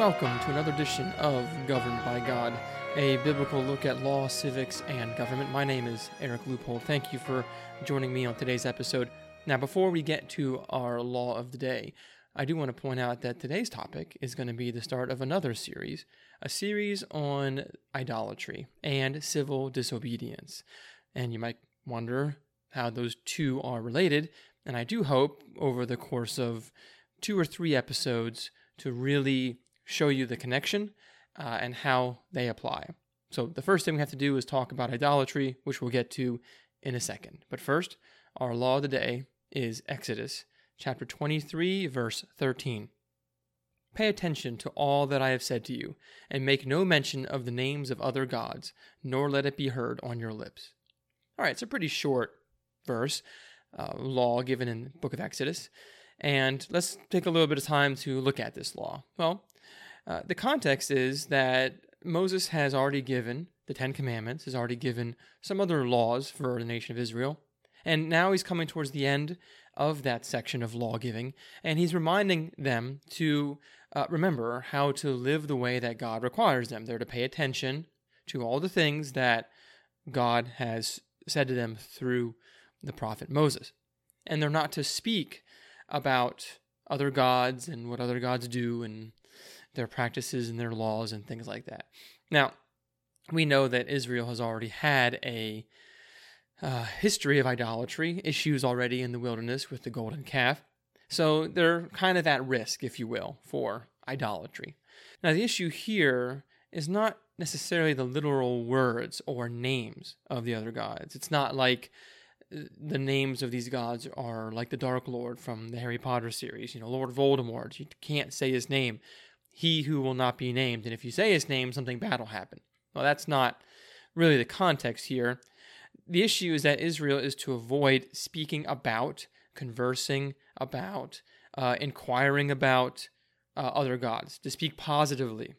welcome to another edition of Governed by God, a biblical look at law, civics, and government. My name is Eric Loophole. Thank you for joining me on today's episode. Now, before we get to our law of the day, I do want to point out that today's topic is going to be the start of another series, a series on idolatry and civil disobedience. And you might wonder how those two are related, and I do hope over the course of two or three episodes to really show you the connection uh, and how they apply. So, the first thing we have to do is talk about idolatry, which we'll get to in a second. But first, our law of the day is Exodus chapter 23, verse 13. Pay attention to all that I have said to you, and make no mention of the names of other gods, nor let it be heard on your lips. All right, it's a pretty short verse, uh, law given in the book of Exodus. And let's take a little bit of time to look at this law. Well, uh, the context is that Moses has already given the Ten Commandments, has already given some other laws for the nation of Israel. And now he's coming towards the end of that section of law giving, and he's reminding them to uh, remember how to live the way that God requires them. They're to pay attention to all the things that God has said to them through the prophet Moses. And they're not to speak about other gods and what other gods do and their practices and their laws and things like that. Now, we know that Israel has already had a uh, history of idolatry, issues already in the wilderness with the golden calf. So they're kind of at risk, if you will, for idolatry. Now, the issue here is not necessarily the literal words or names of the other gods. It's not like the names of these gods are like the Dark Lord from the Harry Potter series. You know, Lord Voldemort. You can't say his name. He who will not be named. And if you say his name, something bad will happen. Well, that's not really the context here. The issue is that Israel is to avoid speaking about, conversing about, uh, inquiring about uh, other gods, to speak positively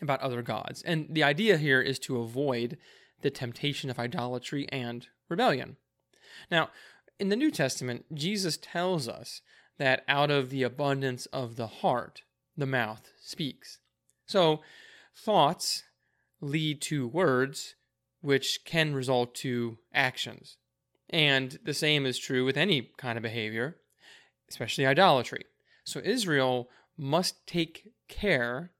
about other gods. And the idea here is to avoid the temptation of idolatry and rebellion. Now, in the New Testament, Jesus tells us that out of the abundance of the heart, the mouth speaks. So, thoughts lead to words, which can result to actions. And the same is true with any kind of behavior, especially idolatry. So, Israel must take care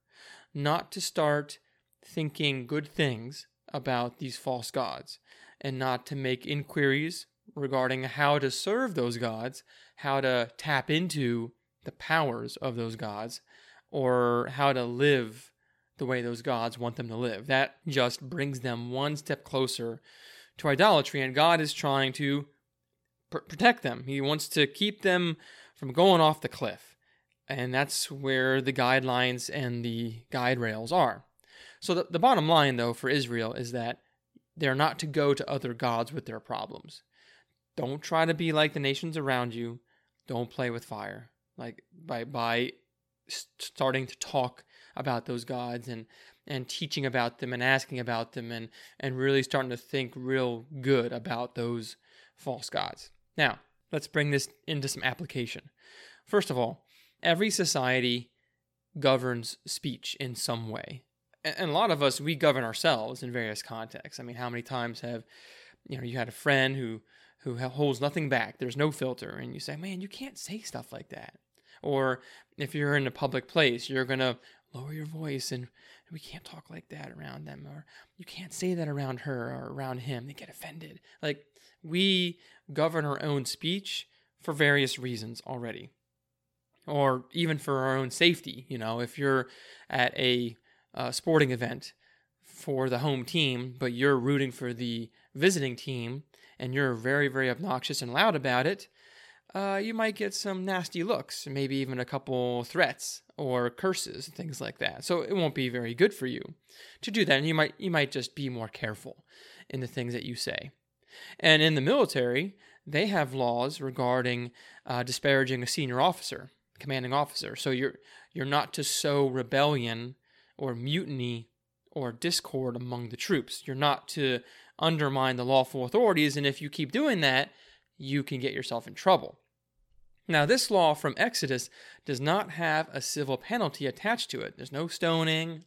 not to start thinking good things about these false gods and not to make inquiries regarding how to serve those gods, how to tap into the powers of those gods, or how to live the way those gods want them to live. That just brings them one step closer to idolatry, and God is trying to pr- protect them. He wants to keep them from going off the cliff. And that's where the guidelines and the guide rails are. So, the, the bottom line, though, for Israel is that they're not to go to other gods with their problems. Don't try to be like the nations around you. Don't play with fire. Like by by starting to talk about those gods and and teaching about them and asking about them and and really starting to think real good about those false gods. Now, let's bring this into some application. First of all, every society governs speech in some way. And a lot of us we govern ourselves in various contexts. I mean, how many times have you know, you had a friend who who holds nothing back. There's no filter. And you say, man, you can't say stuff like that. Or if you're in a public place, you're going to lower your voice and we can't talk like that around them. Or you can't say that around her or around him. They get offended. Like we govern our own speech for various reasons already. Or even for our own safety. You know, if you're at a uh, sporting event for the home team, but you're rooting for the visiting team, and you're very, very obnoxious and loud about it, uh, you might get some nasty looks, maybe even a couple threats or curses, and things like that. So it won't be very good for you to do that, and you might you might just be more careful in the things that you say. And in the military, they have laws regarding uh, disparaging a senior officer, commanding officer. So you're you're not to sow rebellion or mutiny or discord among the troops. You're not to undermine the lawful authorities, and if you keep doing that, you can get yourself in trouble. Now, this law from Exodus does not have a civil penalty attached to it. There's no stoning,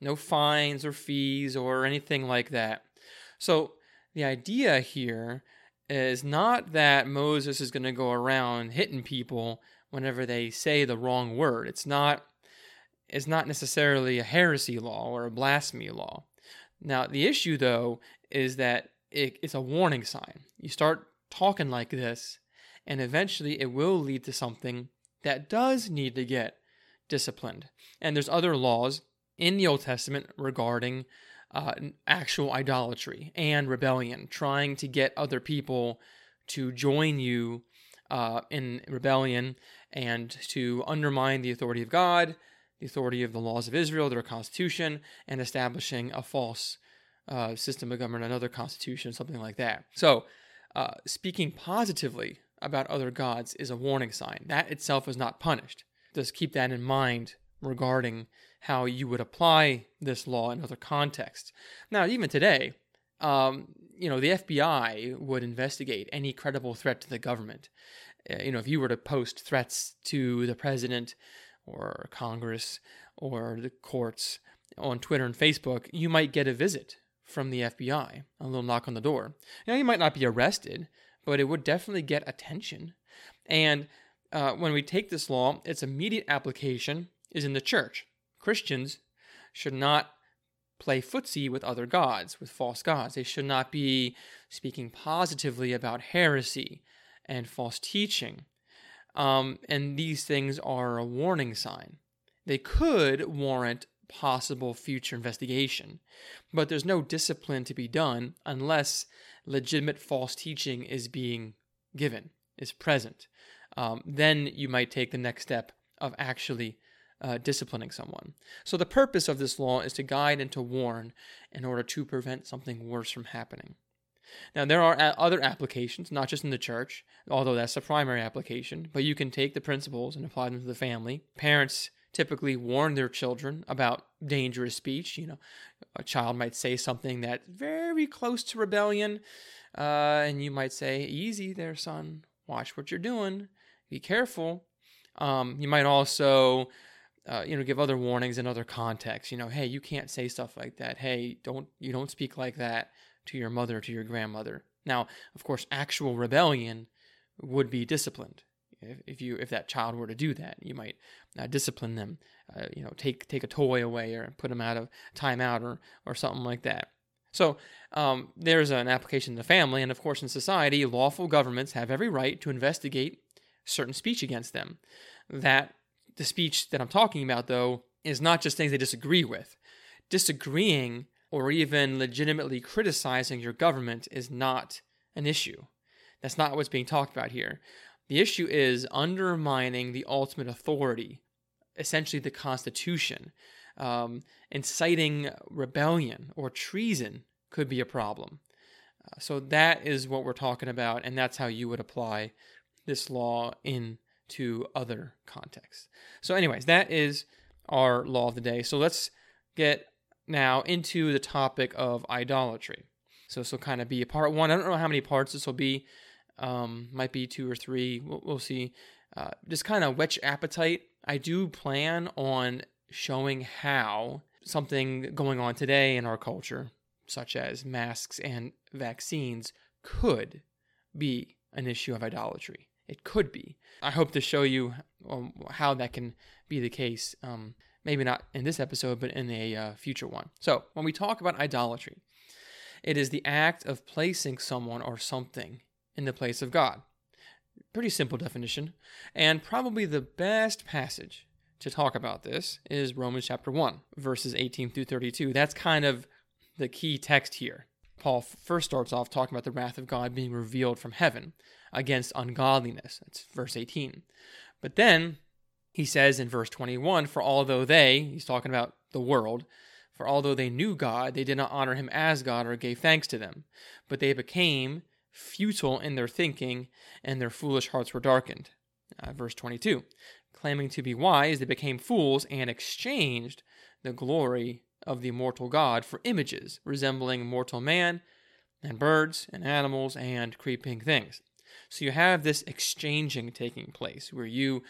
no fines or fees or anything like that. So, the idea here is not that Moses is going to go around hitting people whenever they say the wrong word. It's not it's not necessarily a heresy law or a blasphemy law. Now, the issue though is that it, it's a warning sign. You start talking like this, and eventually it will lead to something that does need to get disciplined. And there's other laws in the Old Testament regarding uh, actual idolatry and rebellion, trying to get other people to join you uh, in rebellion and to undermine the authority of God, the authority of the laws of Israel, their constitution, and establishing a false uh, system of government, another constitution, something like that. So, uh, speaking positively about other gods is a warning sign. That itself is not punished. Just keep that in mind regarding how you would apply this law in other contexts. Now, even today, um, you know, the FBI would investigate any credible threat to the government. Uh, you know, if you were to post threats to the president or Congress or the courts on Twitter and Facebook, you might get a visit from the FBI, a little knock on the door. Now, you might not be arrested, but it would definitely get attention. And uh, when we take this law, its immediate application is in the church. Christians should not play footsie with other gods, with false gods. They should not be speaking positively about heresy and false teaching. Um, and these things are a warning sign. They could warrant possible future investigation, but there's no discipline to be done unless legitimate false teaching is being given, is present. Um, then you might take the next step of actually uh, disciplining someone. So the purpose of this law is to guide and to warn in order to prevent something worse from happening. Now, there are other applications, not just in the church, although that's the primary application, but you can take the principles and apply them to the family. Parents typically warn their children about dangerous speech. You know, a child might say something that's very close to rebellion, uh, and you might say, Easy there, son. Watch what you're doing. Be careful. Um, you might also uh, you know, give other warnings in other contexts. You know, hey, you can't say stuff like that. Hey, don't you don't speak like that to your mother, to your grandmother. Now, of course, actual rebellion would be disciplined. If, if you if that child were to do that, you might uh, discipline them. Uh, you know, take take a toy away or put them out of timeout or or something like that. So um, there's an application in the family, and of course, in society, lawful governments have every right to investigate certain speech against them. That the speech that I'm talking about, though, is not just things they disagree with. Disagreeing or even legitimately criticizing your government is not an issue. That's not what's being talked about here. The issue is undermining the ultimate authority, essentially the Constitution. Um, inciting rebellion or treason could be a problem. Uh, so that is what we're talking about, and that's how you would apply this law in to other contexts. So, anyways, that is our law of the day. So, let's get now into the topic of idolatry. So, this will kind of be a part one. I don't know how many parts this will be. Um, might be two or three. We'll, we'll see. Uh, just kind of whet appetite. I do plan on showing how something going on today in our culture, such as masks and vaccines, could be an issue of idolatry. It could be. I hope to show you um, how that can be the case. Um, maybe not in this episode, but in a uh, future one. So, when we talk about idolatry, it is the act of placing someone or something in the place of God. Pretty simple definition. And probably the best passage to talk about this is Romans chapter 1, verses 18 through 32. That's kind of the key text here. Paul first starts off talking about the wrath of God being revealed from heaven against ungodliness. That's verse 18. But then he says in verse 21 For although they, he's talking about the world, for although they knew God, they did not honor him as God or gave thanks to them, but they became futile in their thinking, and their foolish hearts were darkened. Uh, verse 22 Claiming to be wise, they became fools and exchanged the glory of the immortal God for images resembling mortal man and birds and animals and creeping things. So you have this exchanging taking place where you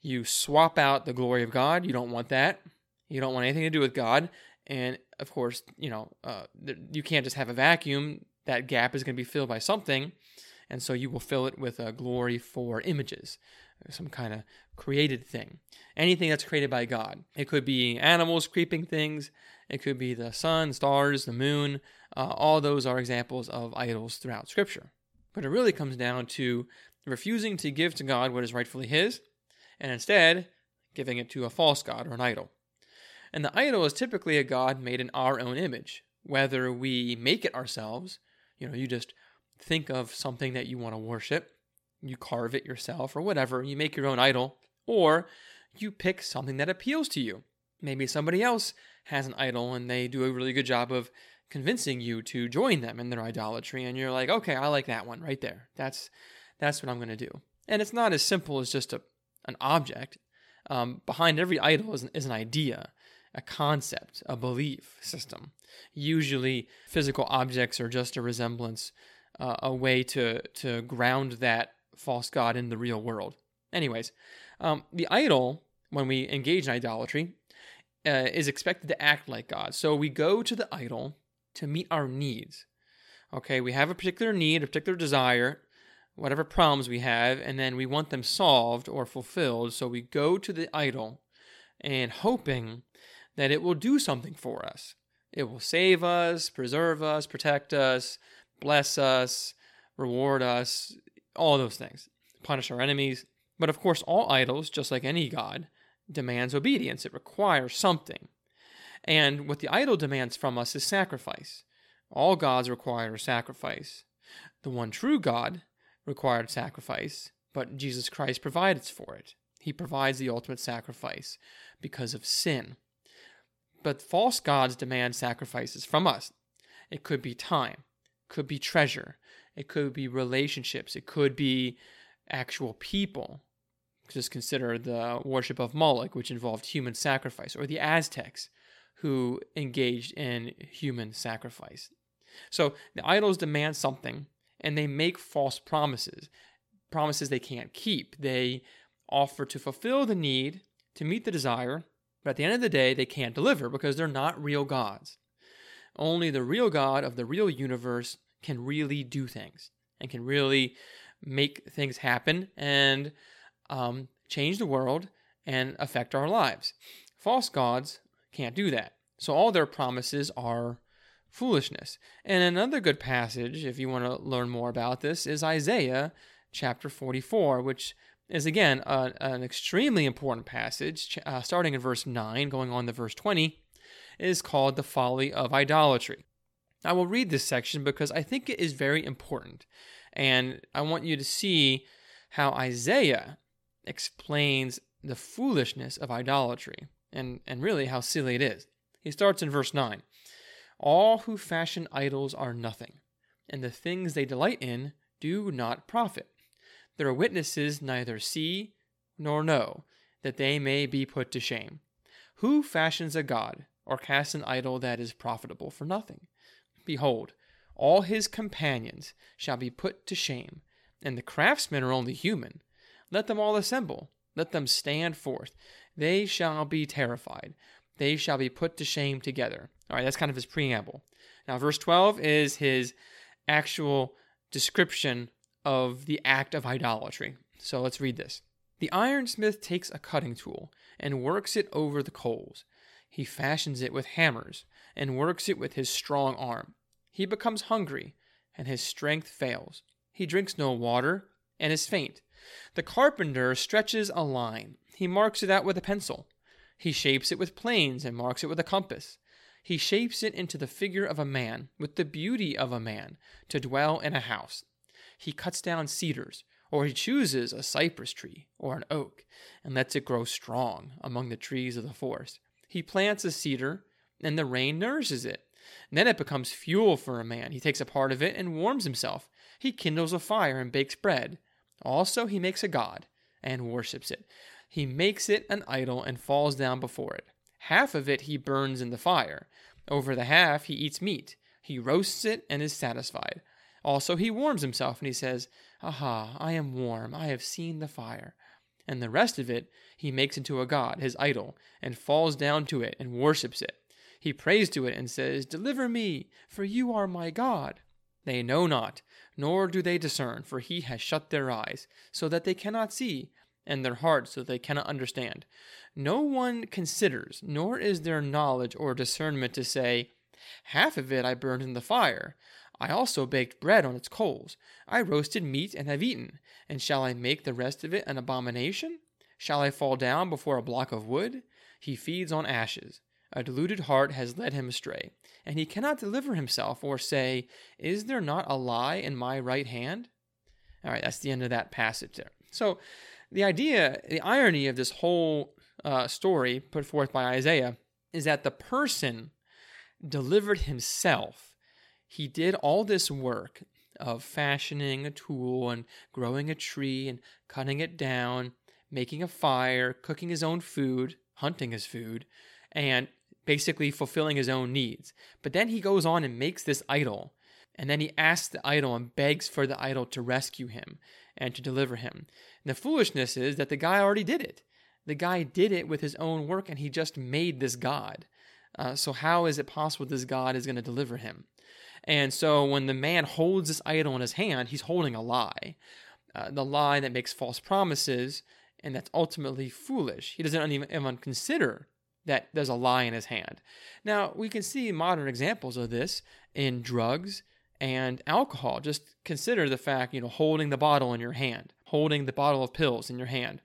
you swap out the glory of God. You don't want that. You don't want anything to do with God. And of course, you know, uh, you can't just have a vacuum. That gap is going to be filled by something. And so you will fill it with a glory for images, some kind of created thing. Anything that's created by God. It could be animals, creeping things. It could be the sun, stars, the moon. Uh, all those are examples of idols throughout Scripture. But it really comes down to refusing to give to God what is rightfully His, and instead giving it to a false God or an idol. And the idol is typically a God made in our own image. Whether we make it ourselves, you know, you just think of something that you want to worship, you carve it yourself or whatever, you make your own idol, or you pick something that appeals to you. Maybe somebody else has an idol and they do a really good job of convincing you to join them in their idolatry and you're like, "Okay, I like that one right there. That's that's what I'm going to do." And it's not as simple as just a an object. Um, behind every idol is an, is an idea, a concept, a belief system. Usually, physical objects are just a resemblance, uh, a way to to ground that false god in the real world. Anyways, um, the idol, when we engage in idolatry, uh, is expected to act like God. So we go to the idol to meet our needs. Okay, we have a particular need, a particular desire, whatever problems we have, and then we want them solved or fulfilled. So we go to the idol and hoping that it will do something for us. It will save us, preserve us, protect us, bless us, reward us, all those things, punish our enemies. But of course, all idols, just like any god, demands obedience. It requires something. And what the idol demands from us is sacrifice. All gods require sacrifice. The one true God required sacrifice, but Jesus Christ provides for it. He provides the ultimate sacrifice because of sin. But false gods demand sacrifices from us. It could be time, could be treasure, it could be relationships, it could be actual people, just consider the worship of Moloch, which involved human sacrifice, or the Aztecs, who engaged in human sacrifice. So the idols demand something, and they make false promises, promises they can't keep. They offer to fulfill the need, to meet the desire, but at the end of the day, they can't deliver because they're not real gods. Only the real God of the real universe can really do things and can really make things happen and um, change the world and affect our lives. False gods can't do that. So all their promises are foolishness. And another good passage, if you want to learn more about this, is Isaiah chapter 44, which is again an extremely important passage, uh, starting in verse 9, going on to verse 20, is called the folly of idolatry. I will read this section because I think it is very important. And I want you to see how Isaiah explains the foolishness of idolatry and, and really how silly it is. He starts in verse 9 All who fashion idols are nothing, and the things they delight in do not profit. Their witnesses neither see nor know, that they may be put to shame. Who fashions a god, or casts an idol that is profitable for nothing? Behold, all his companions shall be put to shame, and the craftsmen are only human, let them all assemble. Let them stand forth. They shall be terrified. They shall be put to shame together. All right, that's kind of his preamble. Now, verse 12 is his actual description of the act of idolatry. So let's read this. The ironsmith takes a cutting tool and works it over the coals. He fashions it with hammers and works it with his strong arm. He becomes hungry, and his strength fails. He drinks no water and is faint. The carpenter stretches a line. He marks it out with a pencil. He shapes it with planes and marks it with a compass. He shapes it into the figure of a man, with the beauty of a man, to dwell in a house. He cuts down cedars, or he chooses a cypress tree or an oak, and lets it grow strong among the trees of the forest. He plants a cedar, and the rain nourishes it. And then it becomes fuel for a man. He takes a part of it and warms himself. He kindles a fire and bakes bread. Also, he makes a god and worships it. He makes it an idol and falls down before it. Half of it he burns in the fire. Over the half he eats meat. He roasts it and is satisfied. Also, he warms himself and he says, Aha, I am warm, I have seen the fire. And the rest of it he makes into a god, his idol, and falls down to it and worships it. He prays to it and says, Deliver me, for you are my God. They know not, nor do they discern, for he has shut their eyes, so that they cannot see, and their hearts, so that they cannot understand. No one considers, nor is there knowledge or discernment to say, Half of it I burned in the fire. I also baked bread on its coals. I roasted meat and have eaten. And shall I make the rest of it an abomination? Shall I fall down before a block of wood? He feeds on ashes. A deluded heart has led him astray, and he cannot deliver himself or say, Is there not a lie in my right hand? All right, that's the end of that passage there. So, the idea, the irony of this whole uh, story put forth by Isaiah is that the person delivered himself. He did all this work of fashioning a tool and growing a tree and cutting it down, making a fire, cooking his own food, hunting his food, and basically fulfilling his own needs. But then he goes on and makes this idol. And then he asks the idol and begs for the idol to rescue him and to deliver him. And the foolishness is that the guy already did it. The guy did it with his own work and he just made this God. Uh, so, how is it possible this God is going to deliver him? And so, when the man holds this idol in his hand, he's holding a lie. Uh, the lie that makes false promises and that's ultimately foolish. He doesn't even, even consider that there's a lie in his hand. Now, we can see modern examples of this in drugs and alcohol. Just consider the fact, you know, holding the bottle in your hand, holding the bottle of pills in your hand.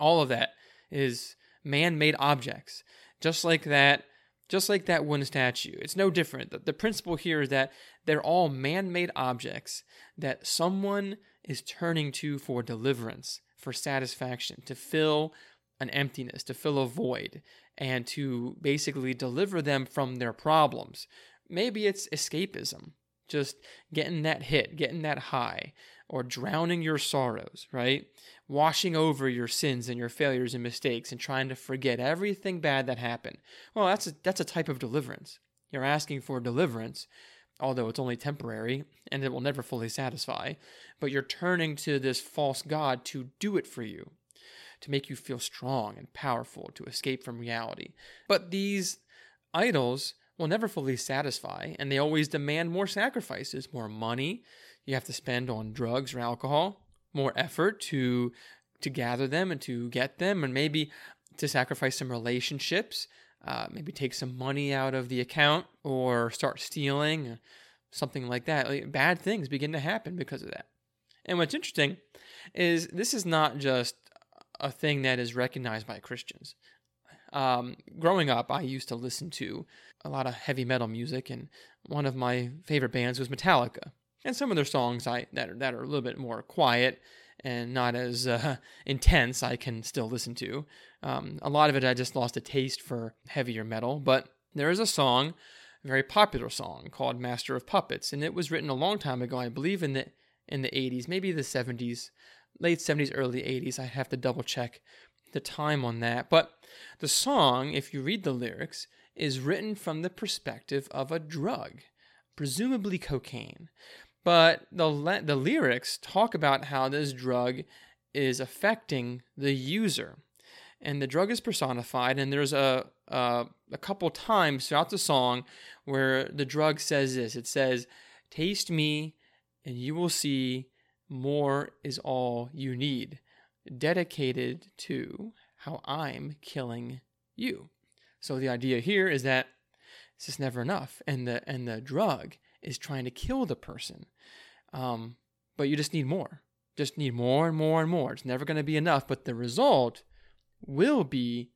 All of that is man-made objects. Just like that just like that wooden statue. It's no different. The, the principle here is that they're all man-made objects that someone is turning to for deliverance, for satisfaction, to fill an emptiness, to fill a void, and to basically deliver them from their problems. Maybe it's escapism, just getting that hit, getting that high, or drowning your sorrows, right? Washing over your sins and your failures and mistakes and trying to forget everything bad that happened. Well, that's a, that's a type of deliverance. You're asking for deliverance, although it's only temporary and it will never fully satisfy, but you're turning to this false God to do it for you, to make you feel strong and powerful, to escape from reality. But these idols will never fully satisfy, and they always demand more sacrifices, more money, you have to spend on drugs or alcohol, more effort to to gather them and to get them, and maybe to sacrifice some relationships, uh, maybe take some money out of the account or start stealing, uh, something like that. Like, bad things begin to happen because of that. And what's interesting is this is not just a thing that is recognized by Christians. Um, growing up, I used to listen to a lot of heavy metal music, and one of my favorite bands was Metallica and some of their songs I that are, that are a little bit more quiet and not as uh, intense I can still listen to. Um, a lot of it I just lost a taste for heavier metal, but there is a song, a very popular song called "Master of Puppets," and it was written a long time ago, I believe in the in the 80s, maybe the 70s, late 70s, early 80s. I have to double check the time on that, but the song, if you read the lyrics, is written from the perspective of a drug, presumably cocaine. But the the lyrics talk about how this drug is affecting the user, and the drug is personified. And there's a a, a couple times throughout the song where the drug says this. It says, "Taste me, and you will see more is all you need." Dedicated to how I'm killing you. So the idea here is that it's just never enough, and the and the drug is trying to kill the person. Um, but you just need more. Just need more and more and more. It's never going to be enough, but the result will be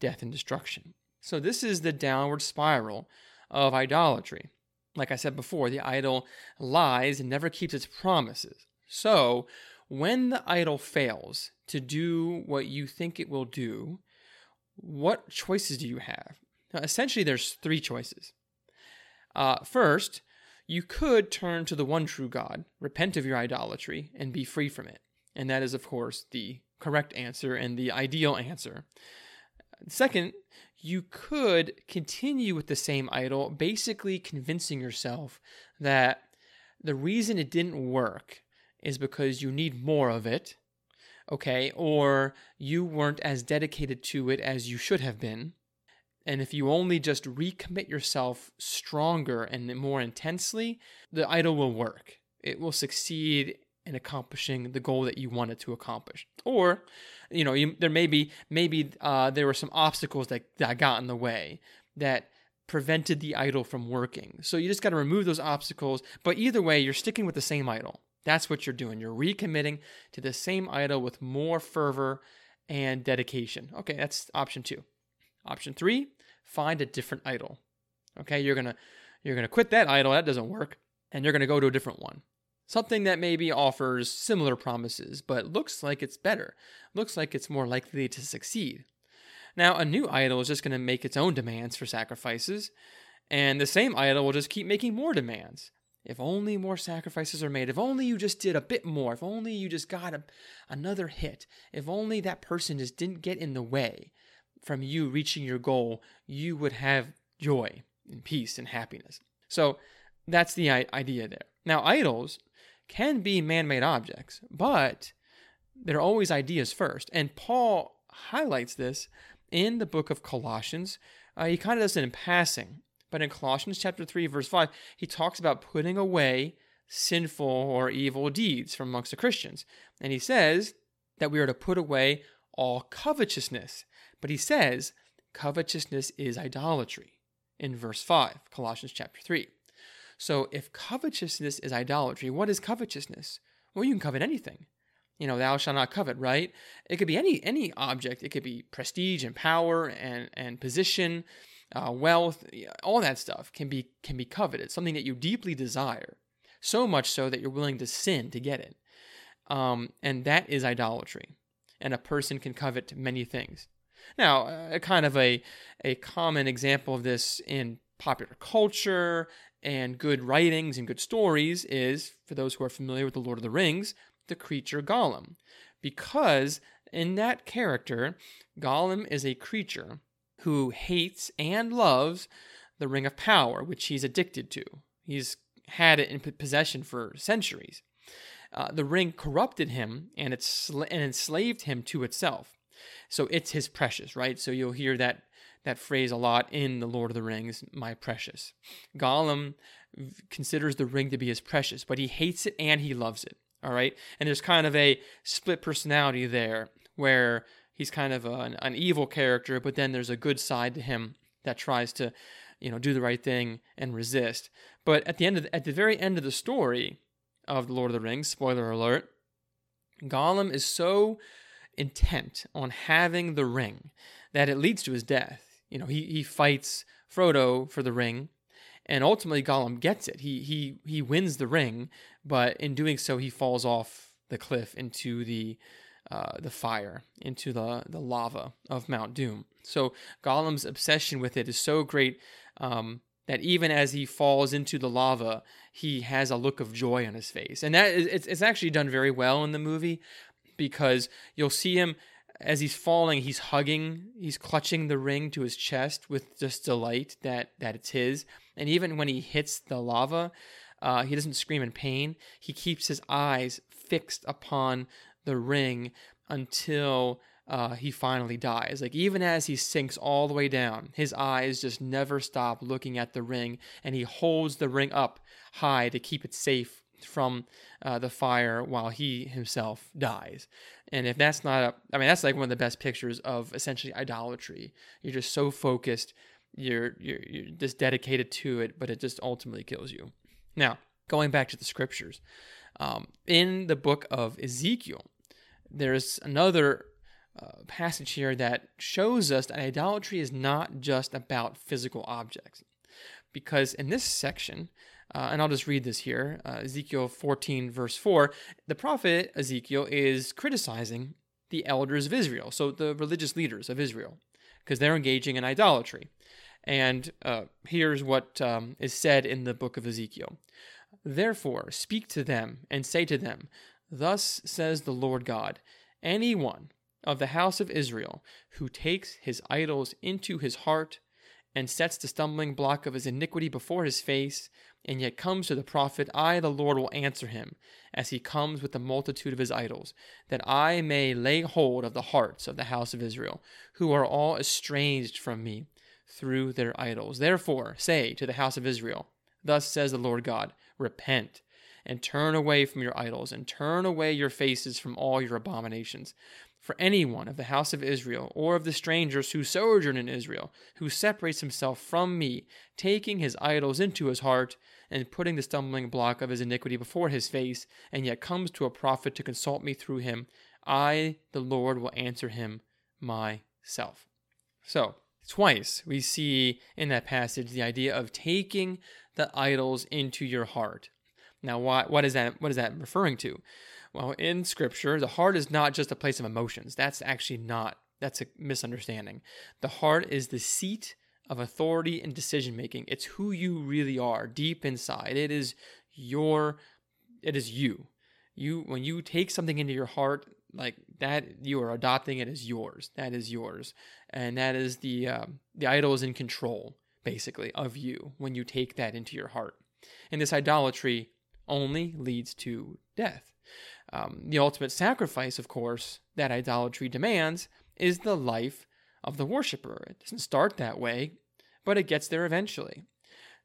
death and destruction. So, this is the downward spiral of idolatry. Like I said before, the idol lies and never keeps its promises. So, when the idol fails to do what you think it will do, what choices do you have? Now, essentially, there's three choices. Uh, first, you could turn to the one true God, repent of your idolatry, and be free from it. And that is, of course, the correct answer and the ideal answer. Second, you could continue with the same idol, basically convincing yourself that the reason it didn't work is because you need more of it, okay, or you weren't as dedicated to it as you should have been. And if you only just recommit yourself stronger and more intensely, the idol will work. It will succeed in accomplishing the goal that you wanted to accomplish. Or, you know, you, there may be maybe uh, there were some obstacles that, that got in the way that prevented the idol from working. So you just got to remove those obstacles. But either way, you're sticking with the same idol. That's what you're doing. You're recommitting to the same idol with more fervor and dedication. Okay, that's option two. Option three, find a different idol. Okay, you're gonna you're gonna quit that idol, that doesn't work, and you're gonna go to a different one. Something that maybe offers similar promises, but looks like it's better, looks like it's more likely to succeed. Now, a new idol is just going to make its own demands for sacrifices, and the same idol will just keep making more demands. If only more sacrifices are made, if only you just did a bit more, if only you just got a, another hit, if only that person just didn't get in the way from you reaching your goal, you would have joy and peace and happiness. So that's the idea there. Now, idols can be man made objects, but they're always ideas first. And Paul highlights this in the book of Colossians. Uh, he kind of does it in passing, but in Colossians chapter 3, verse 5, he talks about putting away sinful or evil deeds from amongst the Christians. And he says that we are to put away all covetousness. But he says covetousness is idolatry in verse 5, Colossians chapter 3. So if covetousness is idolatry, what is covetousness? Well, you can covet anything. You know, thou shalt not covet, right? It could be any any object. It could be prestige and power and and position, uh, wealth, all that stuff can be can be coveted. Something that you deeply desire, so much so that you're willing to sin to get it. Um, and that is idolatry. And a person can covet many things. Now, a kind of a a common example of this in popular culture and good writings and good stories is, for those who are familiar with The Lord of the Rings, the creature Gollum. Because in that character, Gollum is a creature who hates and loves the Ring of Power, which he's addicted to. He's had it in possession for centuries. Uh, the ring corrupted him and, it sl- and enslaved him to itself. So it's his precious, right? So you'll hear that that phrase a lot in The Lord of the Rings, my precious. Gollum considers the ring to be his precious, but he hates it and he loves it. All right. And there's kind of a split personality there where he's kind of an, an evil character, but then there's a good side to him that tries to, you know, do the right thing and resist. But at the end of the, at the very end of the story of The Lord of the Rings, spoiler alert, Gollum is so intent on having the ring that it leads to his death you know, he, he fights Frodo for the ring, and ultimately Gollum gets it. He he he wins the ring, but in doing so, he falls off the cliff into the uh, the fire, into the the lava of Mount Doom. So Gollum's obsession with it is so great um, that even as he falls into the lava, he has a look of joy on his face, and that is it's, it's actually done very well in the movie because you'll see him as he's falling, he's hugging, he's clutching the ring to his chest with just delight that that it's his. And even when he hits the lava, uh, he doesn't scream in pain. He keeps his eyes fixed upon the ring until uh, he finally dies. Like even as he sinks all the way down, his eyes just never stop looking at the ring, and he holds the ring up high to keep it safe from uh, the fire while he himself dies. And if that's not a, I mean, that's like one of the best pictures of essentially idolatry. You're just so focused, you're, you're, you're just dedicated to it, but it just ultimately kills you. Now, going back to the scriptures, um, in the book of Ezekiel, there's another uh, passage here that shows us that idolatry is not just about physical objects. Because in this section, uh, and I'll just read this here uh, Ezekiel 14, verse 4. The prophet Ezekiel is criticizing the elders of Israel, so the religious leaders of Israel, because they're engaging in idolatry. And uh, here's what um, is said in the book of Ezekiel Therefore, speak to them and say to them, Thus says the Lord God, anyone of the house of Israel who takes his idols into his heart and sets the stumbling block of his iniquity before his face, and yet comes to the prophet, I, the Lord, will answer him, as he comes with the multitude of his idols, that I may lay hold of the hearts of the house of Israel, who are all estranged from me through their idols. Therefore, say to the house of Israel, Thus says the Lord God, Repent, and turn away from your idols, and turn away your faces from all your abominations. For anyone of the house of Israel, or of the strangers who sojourn in Israel, who separates himself from me, taking his idols into his heart, and putting the stumbling block of his iniquity before his face, and yet comes to a prophet to consult me through him, I, the Lord, will answer him myself. So, twice we see in that passage the idea of taking the idols into your heart. Now, what, what is that? What is that referring to? Well, in Scripture, the heart is not just a place of emotions. That's actually not. That's a misunderstanding. The heart is the seat of authority and decision making. It's who you really are deep inside. It is your it is you. You when you take something into your heart like that you are adopting it as yours. That is yours. And that is the uh, the idol is in control basically of you when you take that into your heart. And this idolatry only leads to death. Um, the ultimate sacrifice, of course, that idolatry demands is the life of the worshiper. It doesn't start that way, but it gets there eventually.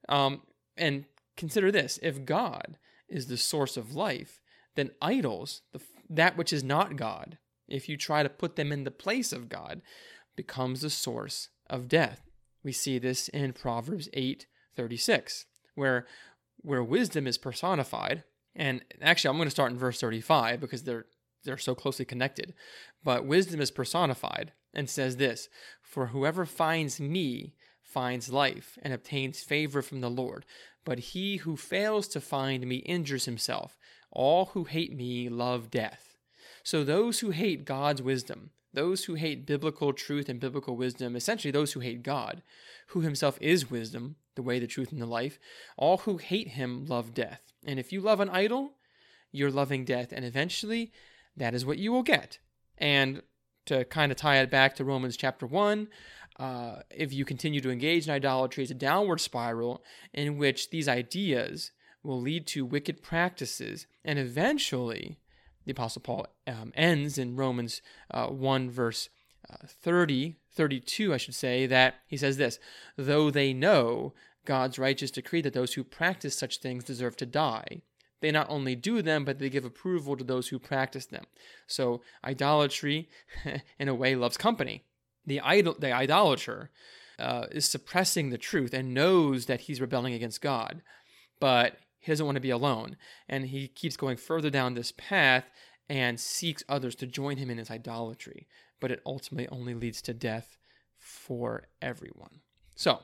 Um, and consider this if God is the source of life, then idols, the, that which is not God, if you try to put them in the place of God, becomes the source of death. We see this in Proverbs 8 36, where, where wisdom is personified. And actually, I'm going to start in verse 35 because they're, they're so closely connected. But wisdom is personified and says this For whoever finds me finds life and obtains favor from the Lord. But he who fails to find me injures himself. All who hate me love death. So those who hate God's wisdom, those who hate biblical truth and biblical wisdom, essentially those who hate God, who himself is wisdom, the way, the truth, and the life, all who hate him love death. And if you love an idol, you're loving death. And eventually, that is what you will get. And to kind of tie it back to Romans chapter 1, uh, if you continue to engage in idolatry, it's a downward spiral in which these ideas will lead to wicked practices. And eventually, the Apostle Paul um, ends in Romans uh, 1, verse uh, 30, 32, I should say, that he says this Though they know God's righteous decree that those who practice such things deserve to die, they not only do them, but they give approval to those who practice them. So idolatry, in a way, loves company. The idol, the idolater, uh, is suppressing the truth and knows that he's rebelling against God, but he doesn't want to be alone, and he keeps going further down this path and seeks others to join him in his idolatry. But it ultimately only leads to death for everyone. So,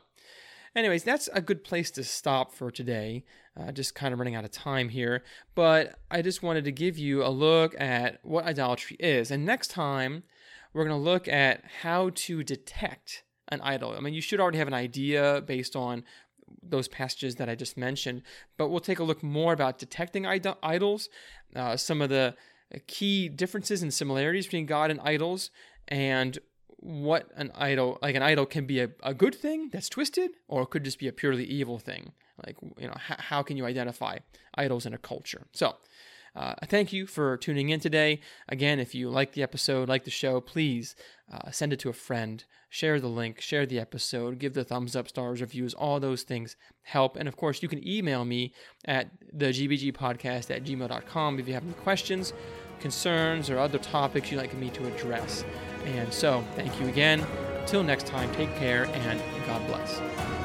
anyways, that's a good place to stop for today. Uh, just kind of running out of time here. But I just wanted to give you a look at what idolatry is. And next time, we're going to look at how to detect an idol. I mean, you should already have an idea based on those passages that I just mentioned, but we'll take a look more about detecting idol- idols, uh, some of the key differences and similarities between God and idols, and what an idol like an idol can be a, a good thing that's twisted or it could just be a purely evil thing. Like you know h- how can you identify idols in a culture? So uh, thank you for tuning in today again if you like the episode like the show please uh, send it to a friend share the link share the episode give the thumbs up stars reviews all those things help and of course you can email me at the gbg podcast at gmail.com if you have any questions concerns or other topics you'd like me to address and so, thank you again. Until next time, take care and God bless.